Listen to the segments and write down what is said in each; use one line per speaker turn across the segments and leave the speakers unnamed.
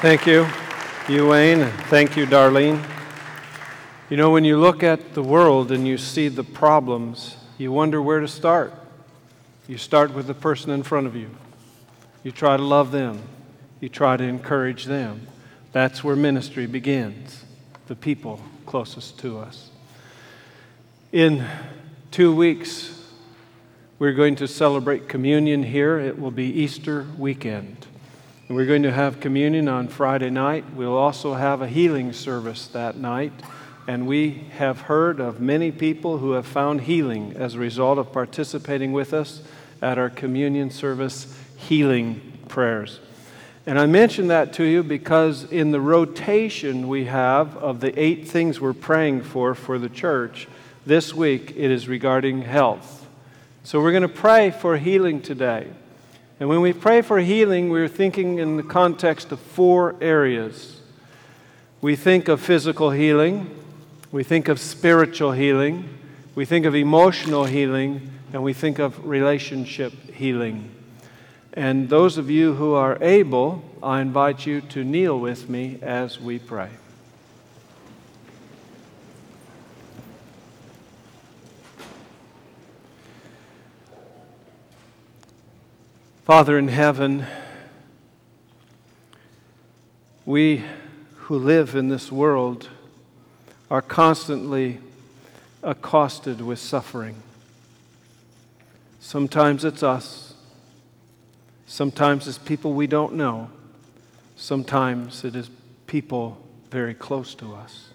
Thank you, and thank you, Darlene. You know, when you look at the world and you see the problems, you wonder where to start. You start with the person in front of you. You try to love them. You try to encourage them. That's where ministry begins, the people closest to us. In two weeks, we're going to celebrate communion here. It will be Easter weekend. And we're going to have communion on Friday night. We'll also have a healing service that night. And we have heard of many people who have found healing as a result of participating with us at our communion service healing prayers. And I mention that to you because in the rotation we have of the eight things we're praying for for the church, this week it is regarding health. So we're going to pray for healing today. And when we pray for healing, we're thinking in the context of four areas. We think of physical healing, we think of spiritual healing, we think of emotional healing, and we think of relationship healing. And those of you who are able, I invite you to kneel with me as we pray. Father in heaven, we who live in this world are constantly accosted with suffering. Sometimes it's us, sometimes it's people we don't know, sometimes it is people very close to us.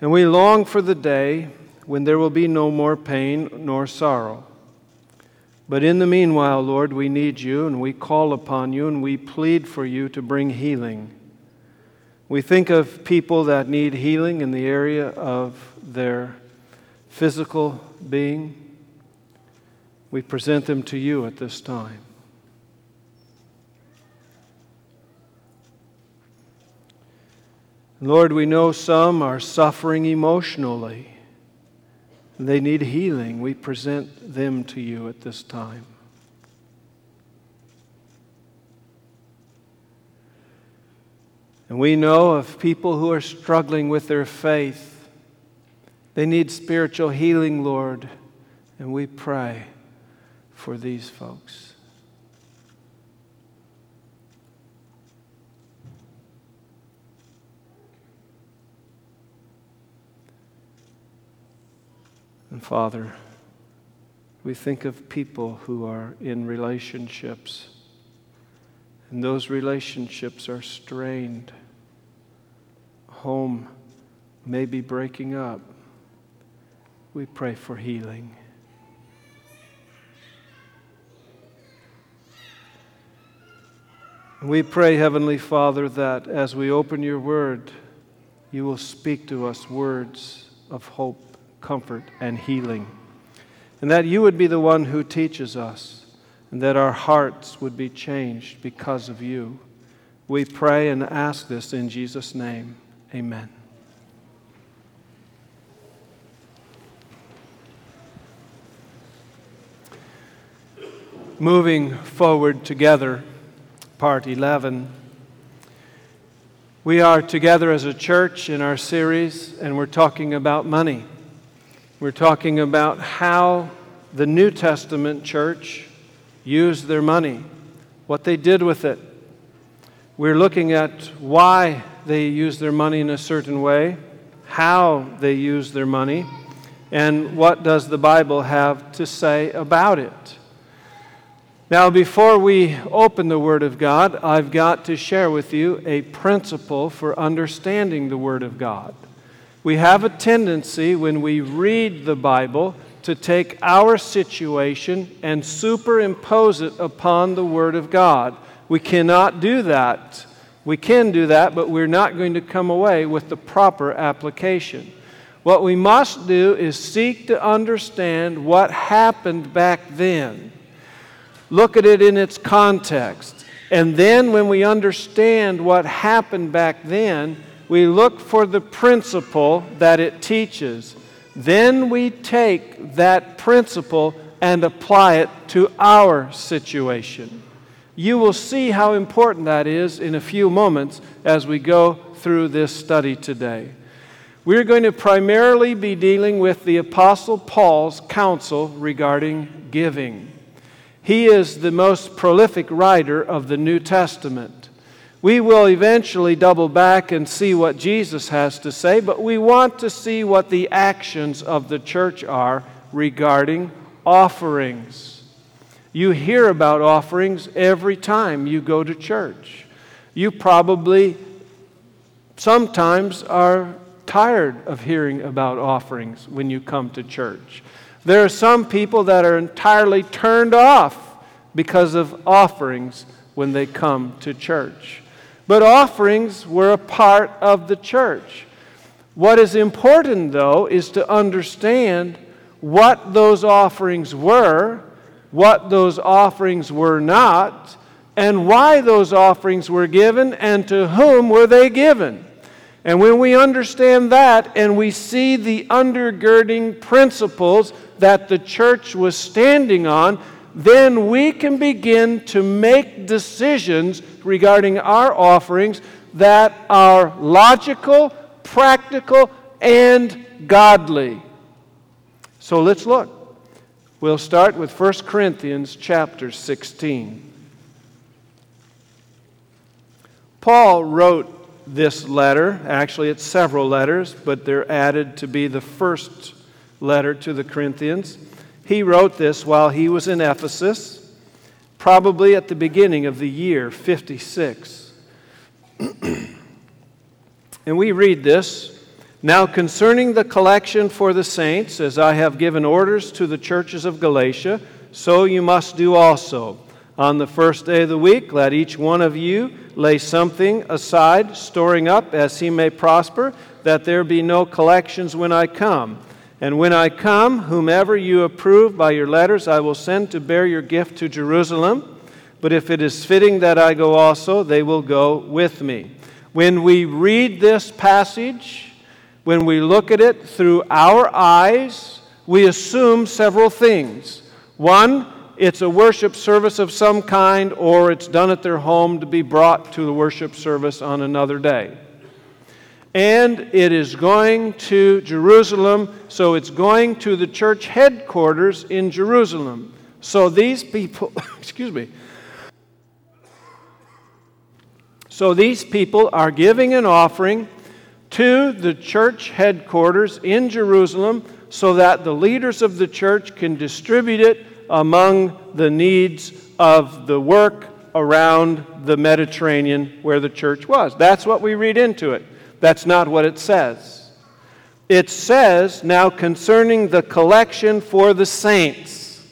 And we long for the day when there will be no more pain nor sorrow but in the meanwhile, Lord, we need you and we call upon you and we plead for you to bring healing. We think of people that need healing in the area of their physical being. We present them to you at this time. Lord, we know some are suffering emotionally. They need healing. We present them to you at this time. And we know of people who are struggling with their faith. They need spiritual healing, Lord. And we pray for these folks. And Father, we think of people who are in relationships, and those relationships are strained. Home may be breaking up. We pray for healing. We pray, Heavenly Father, that as we open your word, you will speak to us words of hope comfort, and healing. And that you would be the one who teaches us, and that our hearts would be changed because of you. We pray and ask this in Jesus' name. Amen. Moving forward together, part 11. We are together as a church in our series, and we're talking about money. We're talking about how the New Testament church used their money, what they did with it. We're looking at why they used their money in a certain way, how they used their money, and what does the Bible have to say about it. Now, before we open the Word of God, I've got to share with you a principle for understanding the Word of God. We have a tendency when we read the Bible to take our situation and superimpose it upon the Word of God. We cannot do that. We can do that, but we're not going to come away with the proper application. What we must do is seek to understand what happened back then. Look at it in its context. And then, when we understand what happened back then, we look for the principle that it teaches. Then we take that principle and apply it to our situation. You will see how important that is in a few moments as we go through this study today. We're going to primarily be dealing with the Apostle Paul's counsel regarding giving. He is the most prolific writer of the New Testament. We will eventually double back and see what Jesus has to say, but we want to see what the actions of the church are regarding offerings. You hear about offerings every time you go to church. You probably sometimes are tired of hearing about offerings when you come to church. There are some people that are entirely turned off because of offerings when they come to church. But offerings were a part of the church. What is important, though, is to understand what those offerings were, what those offerings were not, and why those offerings were given, and to whom were they given. And when we understand that and we see the undergirding principles that the church was standing on, then we can begin to make decisions regarding our offerings that are logical, practical, and godly. So let's look. We'll start with 1 Corinthians chapter 16. Paul wrote this letter. Actually, it's several letters, but they're added to be the first letter to the Corinthians. He wrote this while he was in Ephesus, probably at the beginning of the year 56. and we read this Now concerning the collection for the saints, as I have given orders to the churches of Galatia, so you must do also. On the first day of the week, let each one of you lay something aside, storing up as he may prosper, that there be no collections when I come. And when I come, whomever you approve by your letters, I will send to bear your gift to Jerusalem. But if it is fitting that I go also, they will go with me. When we read this passage, when we look at it through our eyes, we assume several things. One, it's a worship service of some kind, or it's done at their home to be brought to the worship service on another day and it is going to Jerusalem, so it's going to the church headquarters in Jerusalem. So these people, excuse me, so these people are giving an offering to the church headquarters in Jerusalem so that the leaders of the church can distribute it among the needs of the work around the Mediterranean where the church was. That's what we read into it. That's not what it says. It says now concerning the collection for the saints.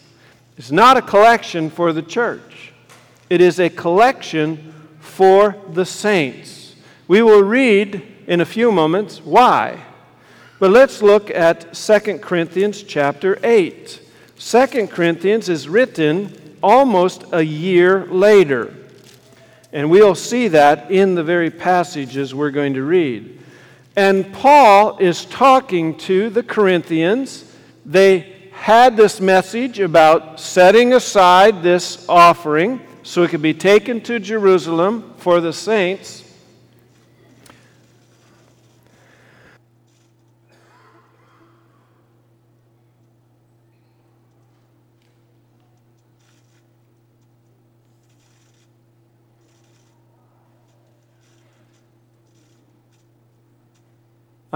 It's not a collection for the church, it is a collection for the saints. We will read in a few moments why. But let's look at 2 Corinthians chapter 8. 2 Corinthians is written almost a year later. And we'll see that in the very passages we're going to read. And Paul is talking to the Corinthians. They had this message about setting aside this offering so it could be taken to Jerusalem for the saints.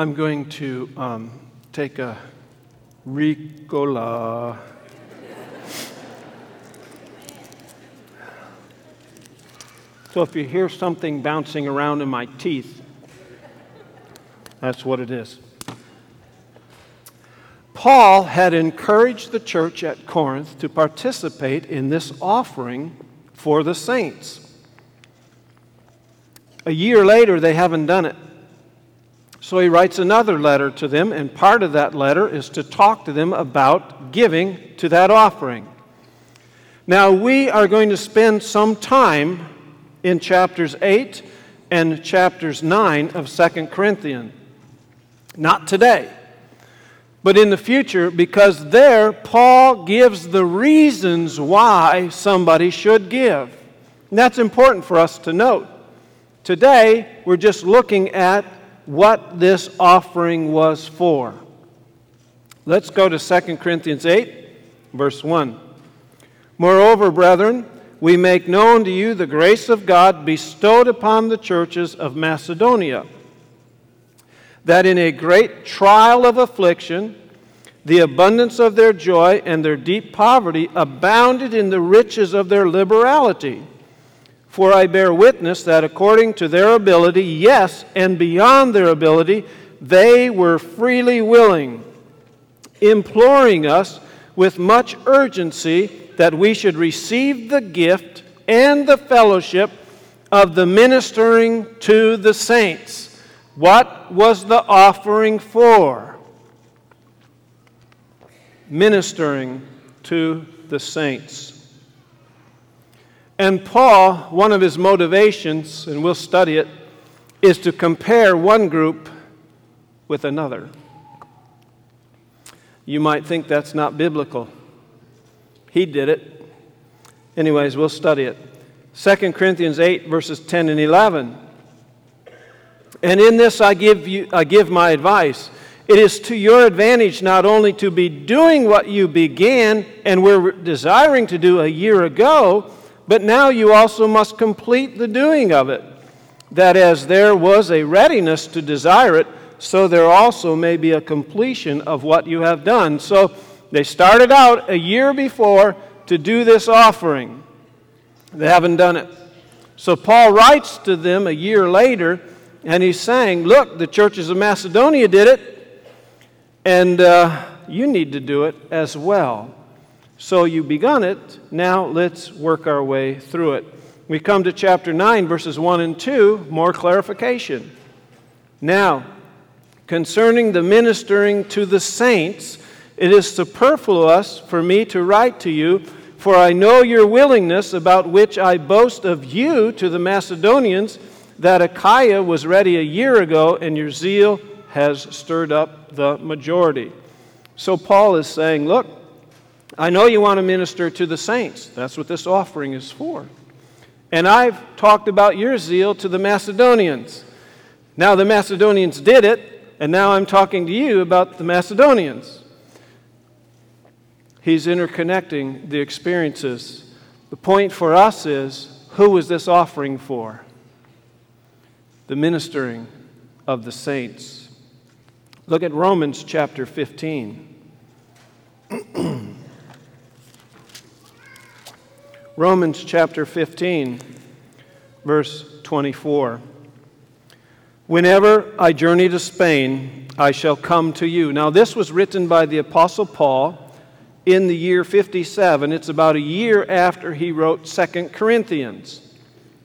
I'm going to um, take a Ricola. So if you hear something bouncing around in my teeth, that's what it is. Paul had encouraged the church at Corinth to participate in this offering for the saints. A year later, they haven't done it. So he writes another letter to them, and part of that letter is to talk to them about giving to that offering. Now, we are going to spend some time in chapters 8 and chapters 9 of 2 Corinthians. Not today, but in the future, because there Paul gives the reasons why somebody should give. And that's important for us to note. Today, we're just looking at what this offering was for. Let's go to 2 Corinthians 8, verse 1. Moreover, brethren, we make known to you the grace of God bestowed upon the churches of Macedonia, that in a great trial of affliction, the abundance of their joy and their deep poverty abounded in the riches of their liberality. For I bear witness that according to their ability, yes, and beyond their ability, they were freely willing, imploring us with much urgency that we should receive the gift and the fellowship of the ministering to the saints. What was the offering for? Ministering to the saints. And Paul, one of his motivations, and we'll study it, is to compare one group with another. You might think that's not biblical. He did it. Anyways, we'll study it. 2 Corinthians 8, verses 10 and 11. And in this I give, you, I give my advice. It is to your advantage not only to be doing what you began and were desiring to do a year ago, but now you also must complete the doing of it. That as there was a readiness to desire it, so there also may be a completion of what you have done. So they started out a year before to do this offering. They haven't done it. So Paul writes to them a year later, and he's saying, Look, the churches of Macedonia did it, and uh, you need to do it as well. So you begun it, now let's work our way through it. We come to chapter 9, verses 1 and 2, more clarification. Now, concerning the ministering to the saints, it is superfluous for me to write to you, for I know your willingness, about which I boast of you to the Macedonians, that Achaia was ready a year ago, and your zeal has stirred up the majority. So Paul is saying, Look, I know you want to minister to the saints. That's what this offering is for. And I've talked about your zeal to the Macedonians. Now the Macedonians did it, and now I'm talking to you about the Macedonians. He's interconnecting the experiences. The point for us is who was this offering for? The ministering of the saints. Look at Romans chapter 15. Romans chapter 15, verse 24. Whenever I journey to Spain, I shall come to you. Now, this was written by the Apostle Paul in the year 57. It's about a year after he wrote Second Corinthians.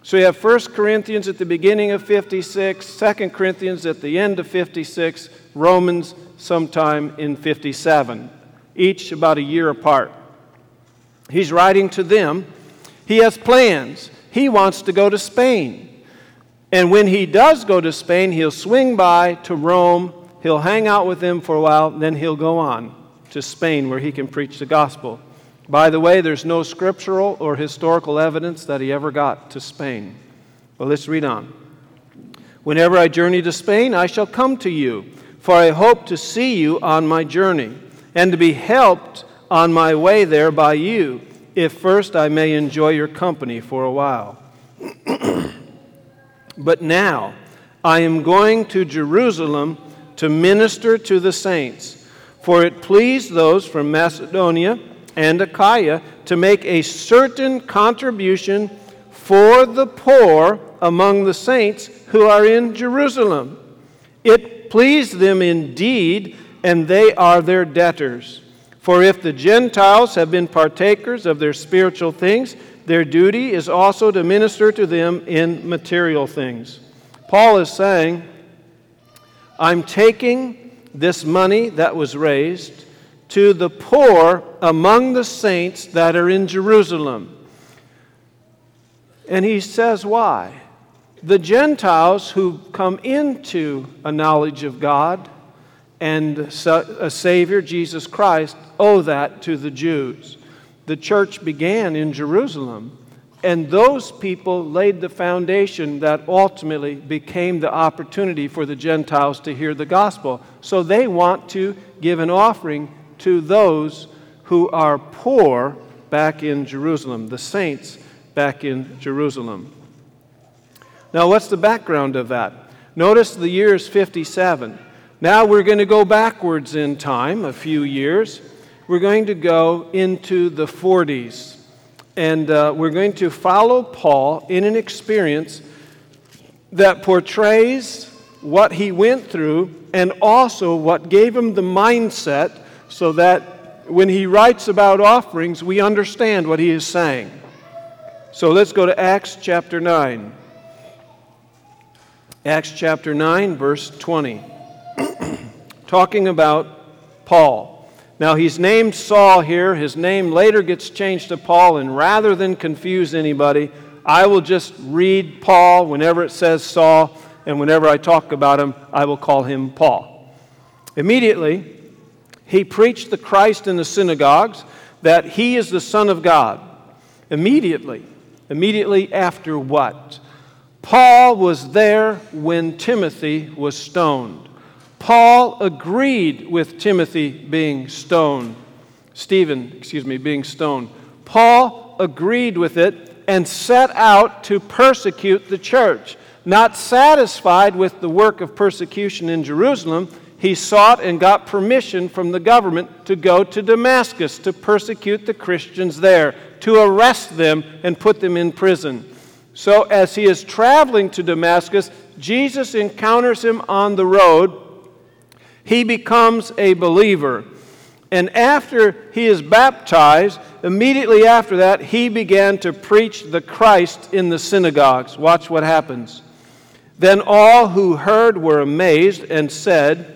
So you have First Corinthians at the beginning of 56, Second Corinthians at the end of 56, Romans sometime in 57, each about a year apart. He's writing to them. He has plans. He wants to go to Spain. And when he does go to Spain, he'll swing by to Rome, he'll hang out with them for a while, then he'll go on to Spain where he can preach the gospel. By the way, there's no scriptural or historical evidence that he ever got to Spain. Well, let's read on. Whenever I journey to Spain, I shall come to you, for I hope to see you on my journey, and to be helped on my way there by you, if first I may enjoy your company for a while. but now I am going to Jerusalem to minister to the saints for it pleased those from Macedonia and Achaia to make a certain contribution for the poor among the saints who are in Jerusalem. It pleased them indeed, and they are their debtors. For if the Gentiles have been partakers of their spiritual things, their duty is also to minister to them in material things. Paul is saying, I'm taking this money that was raised to the poor among the saints that are in Jerusalem. And he says why. The Gentiles who come into a knowledge of God and a Savior, Jesus Christ, owe that to the Jews. The church began in Jerusalem, And those people laid the foundation that ultimately became the opportunity for the Gentiles to hear the gospel. So they want to give an offering to those who are poor back in Jerusalem, the saints back in Jerusalem. Now, what's the background of that? Notice the year is 57. Now we're going to go backwards in time a few years. We're going to go into the 40s. And uh, we're going to follow Paul in an experience that portrays what he went through and also what gave him the mindset so that when he writes about offerings, we understand what he is saying. So let's go to Acts chapter 9. Acts chapter 9, verse 20. Talking about Paul. Now, he's named Saul here. His name later gets changed to Paul, and rather than confuse anybody, I will just read Paul whenever it says Saul, and whenever I talk about him, I will call him Paul. Immediately, he preached the Christ in the synagogues that he is the Son of God. Immediately, immediately after what? Paul was there when Timothy was stoned. Paul agreed with Timothy being stoned, Stephen, excuse me, being stoned. Paul agreed with it and set out to persecute the church. Not satisfied with the work of persecution in Jerusalem, he sought and got permission from the government to go to Damascus to persecute the Christians there, to arrest them and put them in prison. So, as he is traveling to Damascus, Jesus encounters him on the road he becomes a believer. And after he is baptized, immediately after that, he began to preach the Christ in the synagogues. Watch what happens. Then all who heard were amazed and said,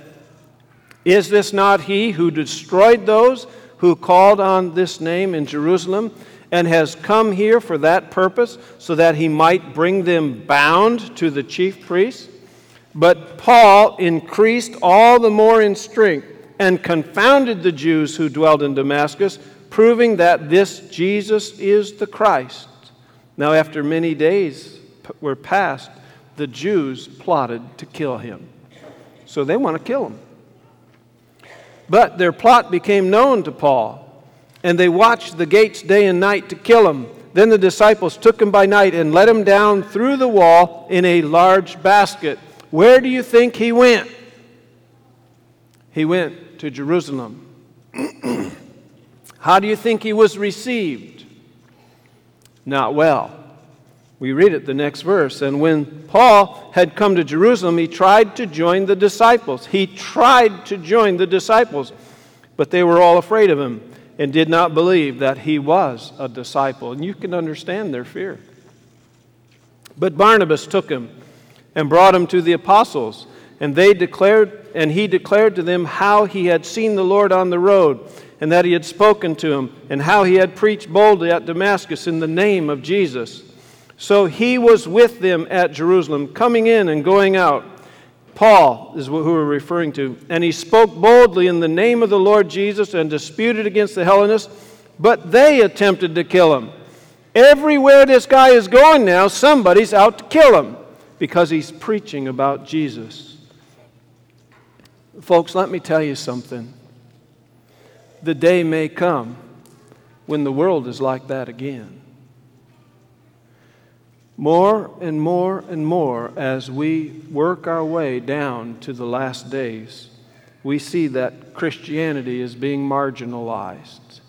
Is this not he who destroyed those who called on this name in Jerusalem and has come here for that purpose, so that he might bring them bound to the chief priests? But Paul increased all the more in strength and confounded the Jews who dwelled in Damascus, proving that this Jesus is the Christ. Now, after many days were passed, the Jews plotted to kill him. So they want to kill him. But their plot became known to Paul, and they watched the gates day and night to kill him. Then the disciples took him by night and let him down through the wall in a large basket where do you think he went? He went to Jerusalem. How do you think he was received? Not well. We read it the next verse. And when Paul had come to Jerusalem, he tried to join the disciples. He tried to join the disciples, but they were all afraid of him and did not believe that he was a disciple. And you can understand their fear. But Barnabas took him and brought him to the apostles. And they declared, and he declared to them how he had seen the Lord on the road, and that he had spoken to him, and how he had preached boldly at Damascus in the name of Jesus. So he was with them at Jerusalem, coming in and going out. Paul is who we're referring to. And he spoke boldly in the name of the Lord Jesus and disputed against the Hellenists, but they attempted to kill him. Everywhere this guy is going now, somebody's out to kill him because he's preaching about Jesus. Folks, let me tell you something. The day may come when the world is like that again. More and more and more as we work our way down to the last days, we see that Christianity is being marginalized.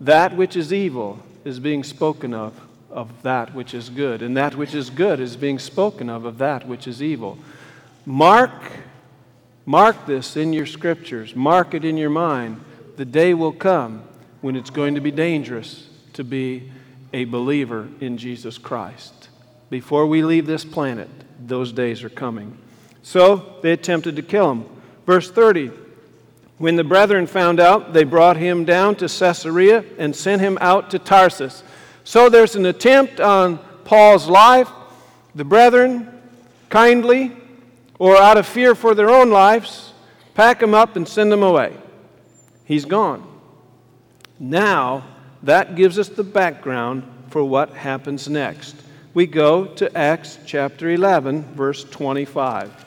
That which is evil is being spoken of of that which is good, and that which is good is being spoken of of that which is evil. Mark, mark this in your scriptures, mark it in your mind. The day will come when it's going to be dangerous to be a believer in Jesus Christ. Before we leave this planet, those days are coming. So they attempted to kill him. Verse 30 When the brethren found out, they brought him down to Caesarea and sent him out to Tarsus. So there's an attempt on Paul's life. The brethren, kindly, or out of fear for their own lives, pack him up and send him away. He's gone. Now, that gives us the background for what happens next. We go to Acts chapter 11, verse 25.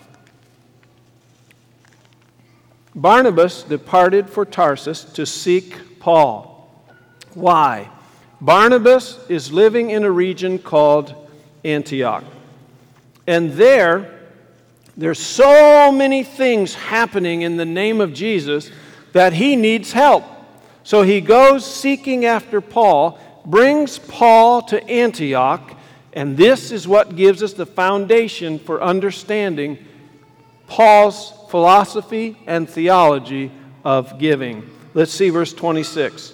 Barnabas departed for Tarsus to seek Paul. Why? Barnabas is living in a region called Antioch. And there, there's so many things happening in the name of Jesus that he needs help. So he goes seeking after Paul, brings Paul to Antioch, and this is what gives us the foundation for understanding Paul's philosophy and theology of giving. Let's see verse 26.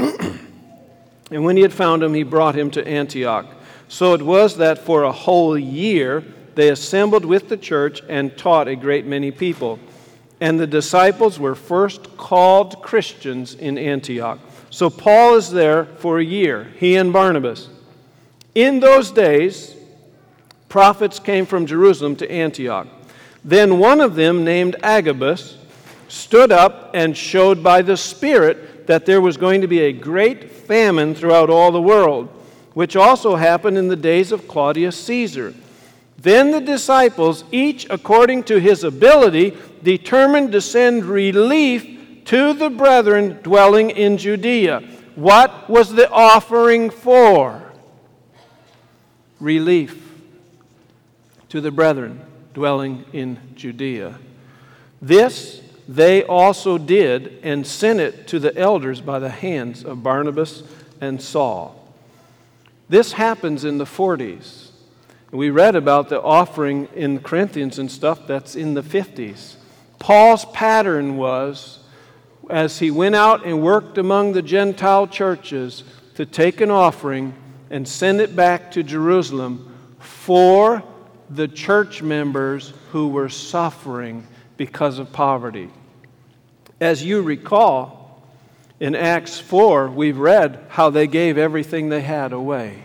and when he had found him, he brought him to Antioch. So it was that for a whole year they assembled with the church and taught a great many people. And the disciples were first called Christians in Antioch. So Paul is there for a year, he and Barnabas. In those days, prophets came from Jerusalem to Antioch. Then one of them, named Agabus, stood up and showed by the Spirit that there was going to be a great famine throughout all the world, which also happened in the days of Claudius Caesar. Then the disciples, each according to his ability, determined to send relief to the brethren dwelling in Judea. What was the offering for? Relief to the brethren dwelling in Judea. This they also did and sent it to the elders by the hands of Barnabas and Saul. This happens in the 40s. We read about the offering in Corinthians and stuff that's in the 50s. Paul's pattern was, as he went out and worked among the Gentile churches, to take an offering and send it back to Jerusalem for the church members who were suffering because of poverty. As you recall, in Acts 4, we've read how they gave everything they had away.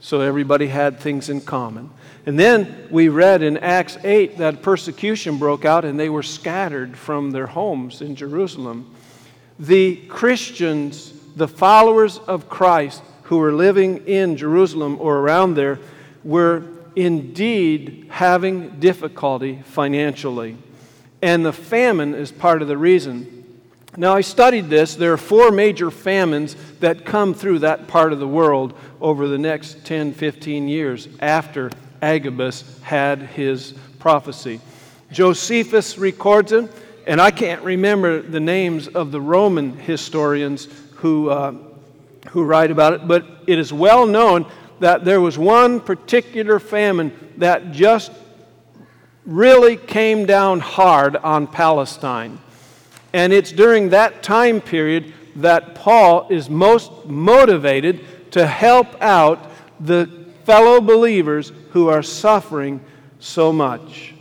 So everybody had things in common. And then we read in Acts 8 that persecution broke out and they were scattered from their homes in Jerusalem. The Christians, the followers of Christ who were living in Jerusalem or around there, were indeed having difficulty financially. And the famine is part of the reason. Now, I studied this. There are four major famines that come through that part of the world over the next 10, 15 years after Agabus had his prophecy. Josephus records it, and I can't remember the names of the Roman historians who, uh, who write about it, but it is well known that there was one particular famine that just really came down hard on Palestine. And it's during that time period that Paul is most motivated to help out the fellow believers who are suffering so much.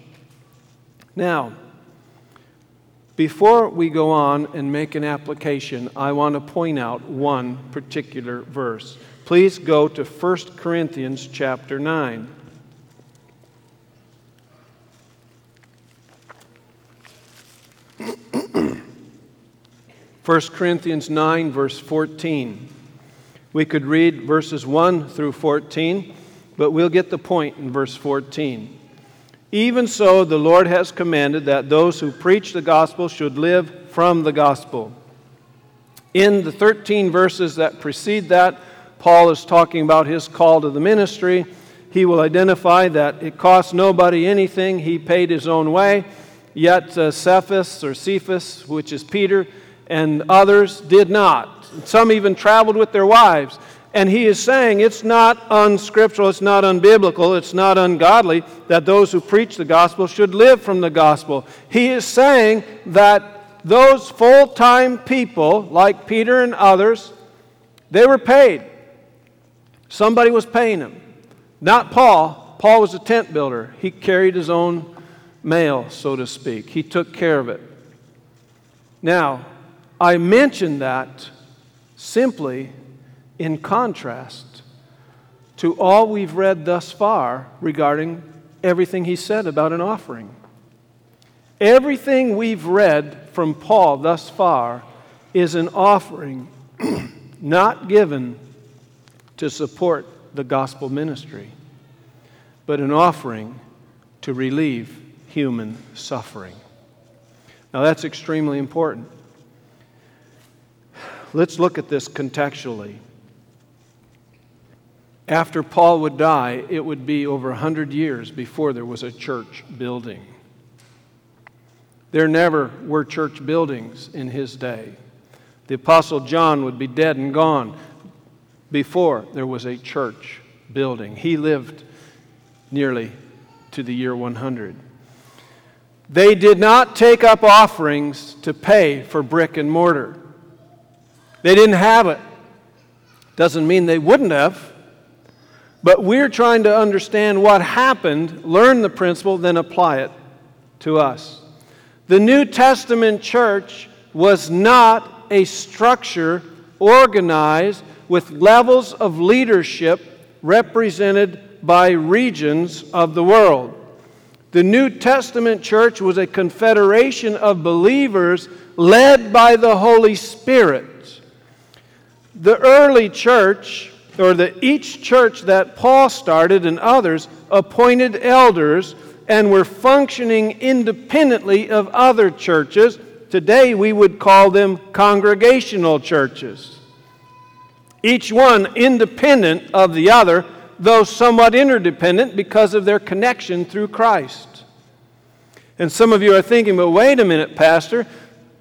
Now, before we go on and make an application, I want to point out one particular verse. Please go to 1 Corinthians chapter 9. First Corinthians 9, verse 14. We could read verses 1 through 14, but we'll get the point in verse 14. Even so, the Lord has commanded that those who preach the gospel should live from the gospel. In the 13 verses that precede that, Paul is talking about his call to the ministry. He will identify that it cost nobody anything, he paid his own way. Yet uh, Cephas or Cephas, which is Peter, and others did not. Some even traveled with their wives. And he is saying it's not unscriptural, it's not unbiblical, it's not ungodly that those who preach the gospel should live from the gospel. He is saying that those full time people, like Peter and others, they were paid. Somebody was paying them. Not Paul. Paul was a tent builder. He carried his own mail, so to speak. He took care of it. Now, I mention that simply in contrast to all we've read thus far regarding everything he said about an offering. Everything we've read from Paul thus far is an offering not given to support the gospel ministry, but an offering to relieve human suffering. Now, that's extremely important. Let's look at this contextually. After Paul would die, it would be over 100 years before there was a church building. There never were church buildings in his day. The Apostle John would be dead and gone before there was a church building. He lived nearly to the year 100. They did not take up offerings to pay for brick and mortar. They didn't have it. Doesn't mean they wouldn't have. But we're trying to understand what happened, learn the principle, then apply it to us. The New Testament church was not a structure organized with levels of leadership represented by regions of the world. The New Testament church was a confederation of believers led by the Holy Spirit. The early church, or the, each church that Paul started and others, appointed elders and were functioning independently of other churches. Today we would call them congregational churches. Each one independent of the other, though somewhat interdependent because of their connection through Christ. And some of you are thinking, but wait a minute, Pastor.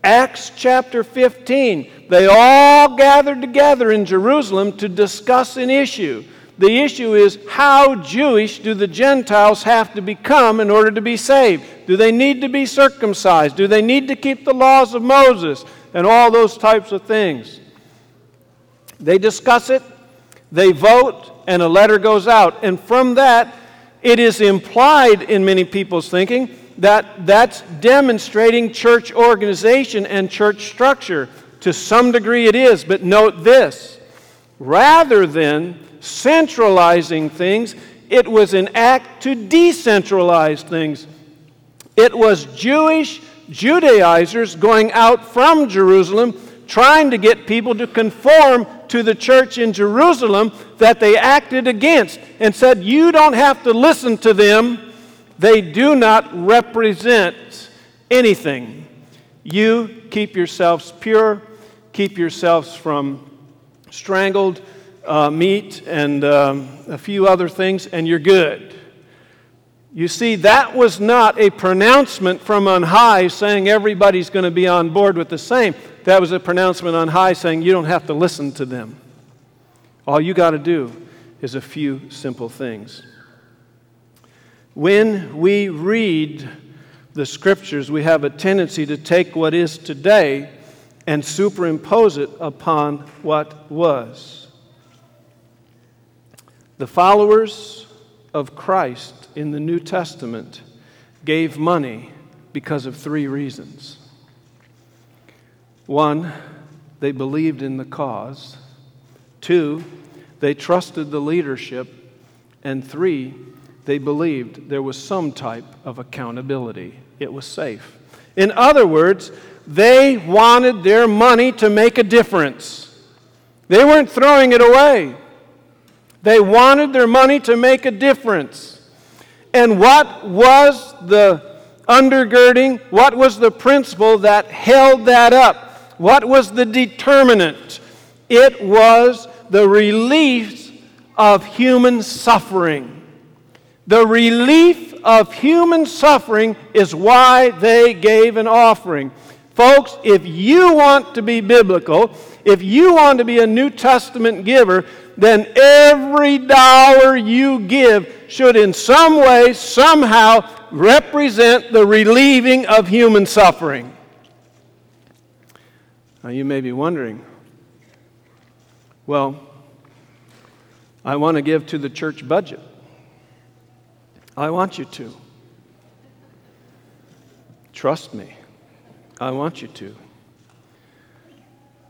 Acts chapter 15, they all gathered together in Jerusalem to discuss an issue. The issue is how Jewish do the Gentiles have to become in order to be saved? Do they need to be circumcised? Do they need to keep the laws of Moses? And all those types of things. They discuss it, they vote, and a letter goes out. And from that, it is implied in many people's thinking that that's demonstrating church organization and church structure. To some degree, it is, but note this rather than centralizing things, it was an act to decentralize things. It was Jewish Judaizers going out from Jerusalem trying to get people to conform to the church in Jerusalem that they acted against and said, You don't have to listen to them. They do not represent anything. You keep yourselves pure, keep yourselves from strangled uh, meat and um, a few other things, and you're good. You see, that was not a pronouncement from on high saying everybody's going to be on board with the same. That was a pronouncement on high saying you don't have to listen to them. All you got to do is a few simple things. When we read the scriptures, we have a tendency to take what is today and superimpose it upon what was. The followers of Christ in the New Testament gave money because of three reasons. One, they believed in the cause. Two, they trusted the leadership. And three, they believed there was some type of accountability. It was safe. In other words, they wanted their money to make a difference. They weren't throwing it away. They wanted their money to make a difference. And what was the undergirding? What was the principle that held that up? What was the determinant? It was the relief of human suffering. The relief of human suffering is why they gave an offering. Folks, if you want to be biblical, if you want to be a New Testament giver, then every dollar you give should in some way, somehow, represent the relieving of human suffering. Now, you may be wondering, well, I want to give to the church budget. I want you to. Trust me. I want you to.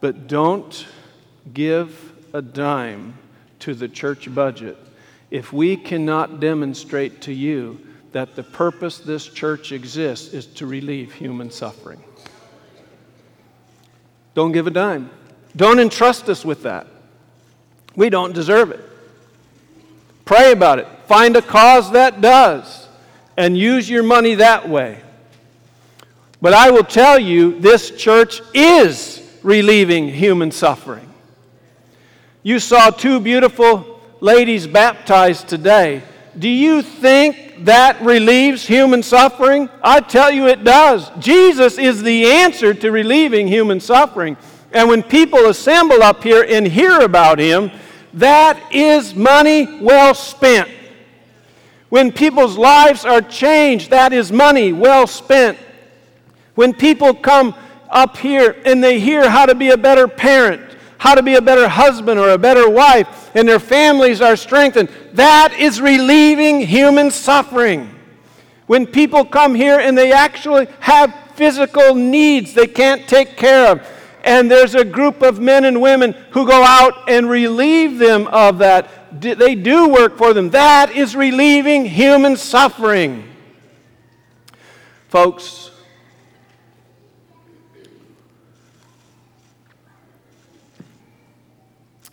But don't give a dime to the church budget if we cannot demonstrate to you that the purpose this church exists is to relieve human suffering. Don't give a dime. Don't entrust us with that. We don't deserve it. Pray about it. Find a cause that does and use your money that way. But I will tell you, this church is relieving human suffering. You saw two beautiful ladies baptized today. Do you think that relieves human suffering? I tell you it does. Jesus is the answer to relieving human suffering. And when people assemble up here and hear about him, that is money well spent. When people's lives are changed, that is money well spent. When people come up here and they hear how to be a better parent, how to be a better husband or a better wife, and their families are strengthened, that is relieving human suffering. When people come here and they actually have physical needs they can't take care of, and there's a group of men and women who go out and relieve them of that. They do work for them. That is relieving human suffering. Folks,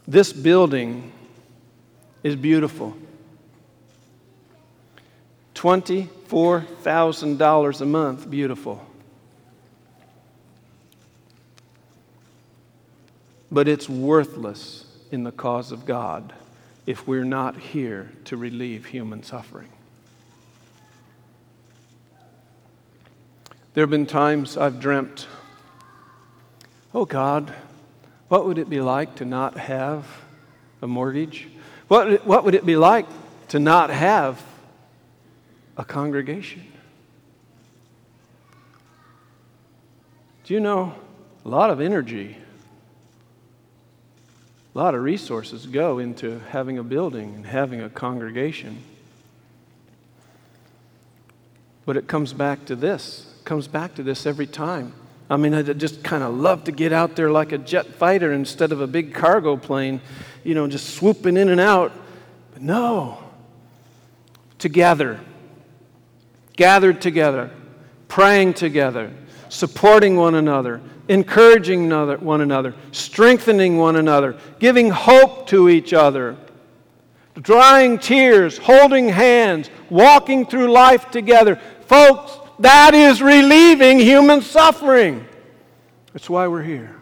this building is beautiful. $24,000 a month, beautiful. But it's worthless in the cause of God if we're not here to relieve human suffering. There have been times I've dreamt, oh God, what would it be like to not have a mortgage? What, what would it be like to not have a congregation? Do you know a lot of energy a lot of resources go into having a building and having a congregation. But it comes back to this. It comes back to this every time. I mean, I just kind of love to get out there like a jet fighter instead of a big cargo plane, you know, just swooping in and out. But no. Together. Gathered together. Praying together. Supporting one another encouraging one another, strengthening one another, giving hope to each other, drying tears, holding hands, walking through life together. Folks, that is relieving human suffering. That's why we're here.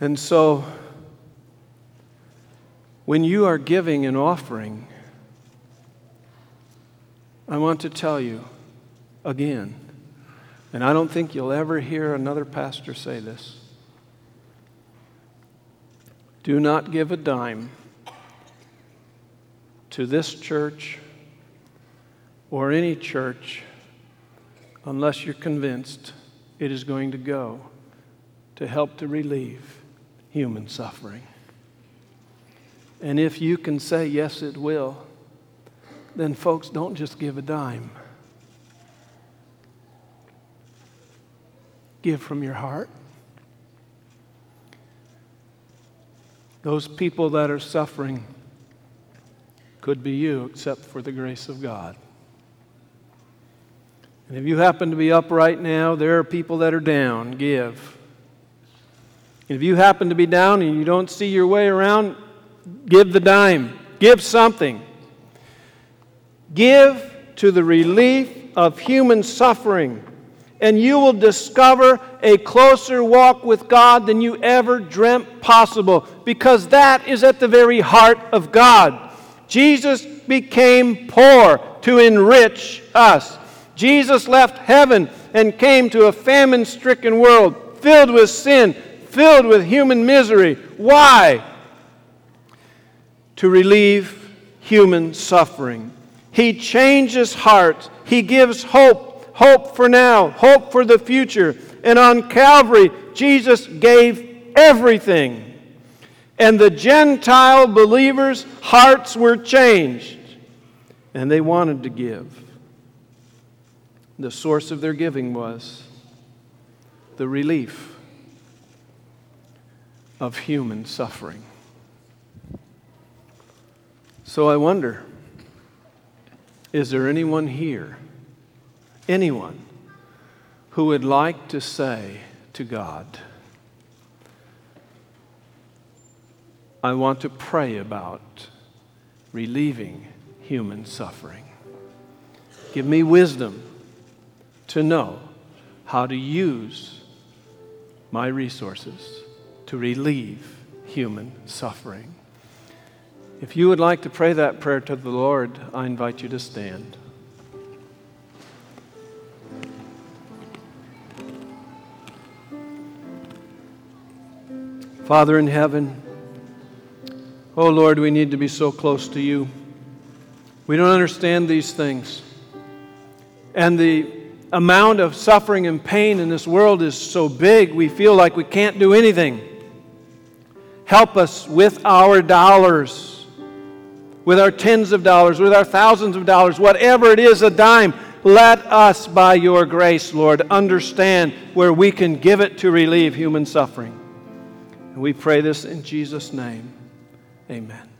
And so, when you are giving an offering, I want to tell you again and I don't think you'll ever hear another pastor say this. Do not give a dime to this church or any church unless you're convinced it is going to go to help to relieve human suffering. And if you can say, yes, it will, then folks, don't just give a dime. Give from your heart. Those people that are suffering could be you, except for the grace of God. And if you happen to be up right now, there are people that are down. Give. And if you happen to be down and you don't see your way around, give the dime. Give something. Give to the relief of human suffering and you will discover a closer walk with God than you ever dreamt possible because that is at the very heart of God. Jesus became poor to enrich us. Jesus left heaven and came to a famine stricken world filled with sin, filled with human misery. Why? To relieve human suffering. He changes hearts, He gives hope hope for now, hope for the future. And on Calvary, Jesus gave everything. And the Gentile believers' hearts were changed, and they wanted to give. The source of their giving was the relief of human suffering. So I wonder is there anyone here? anyone who would like to say to God, I want to pray about relieving human suffering. Give me wisdom to know how to use my resources to relieve human suffering. If you would like to pray that prayer to the Lord, I invite you to stand. Father in heaven, oh Lord, we need to be so close to you. We don't understand these things. And the amount of suffering and pain in this world is so big, we feel like we can't do anything. Help us with our dollars, with our tens of dollars, with our thousands of dollars, whatever it is, a dime. Let us, by your grace, Lord, understand where we can give it to relieve human suffering. And we pray this in Jesus' name. Amen.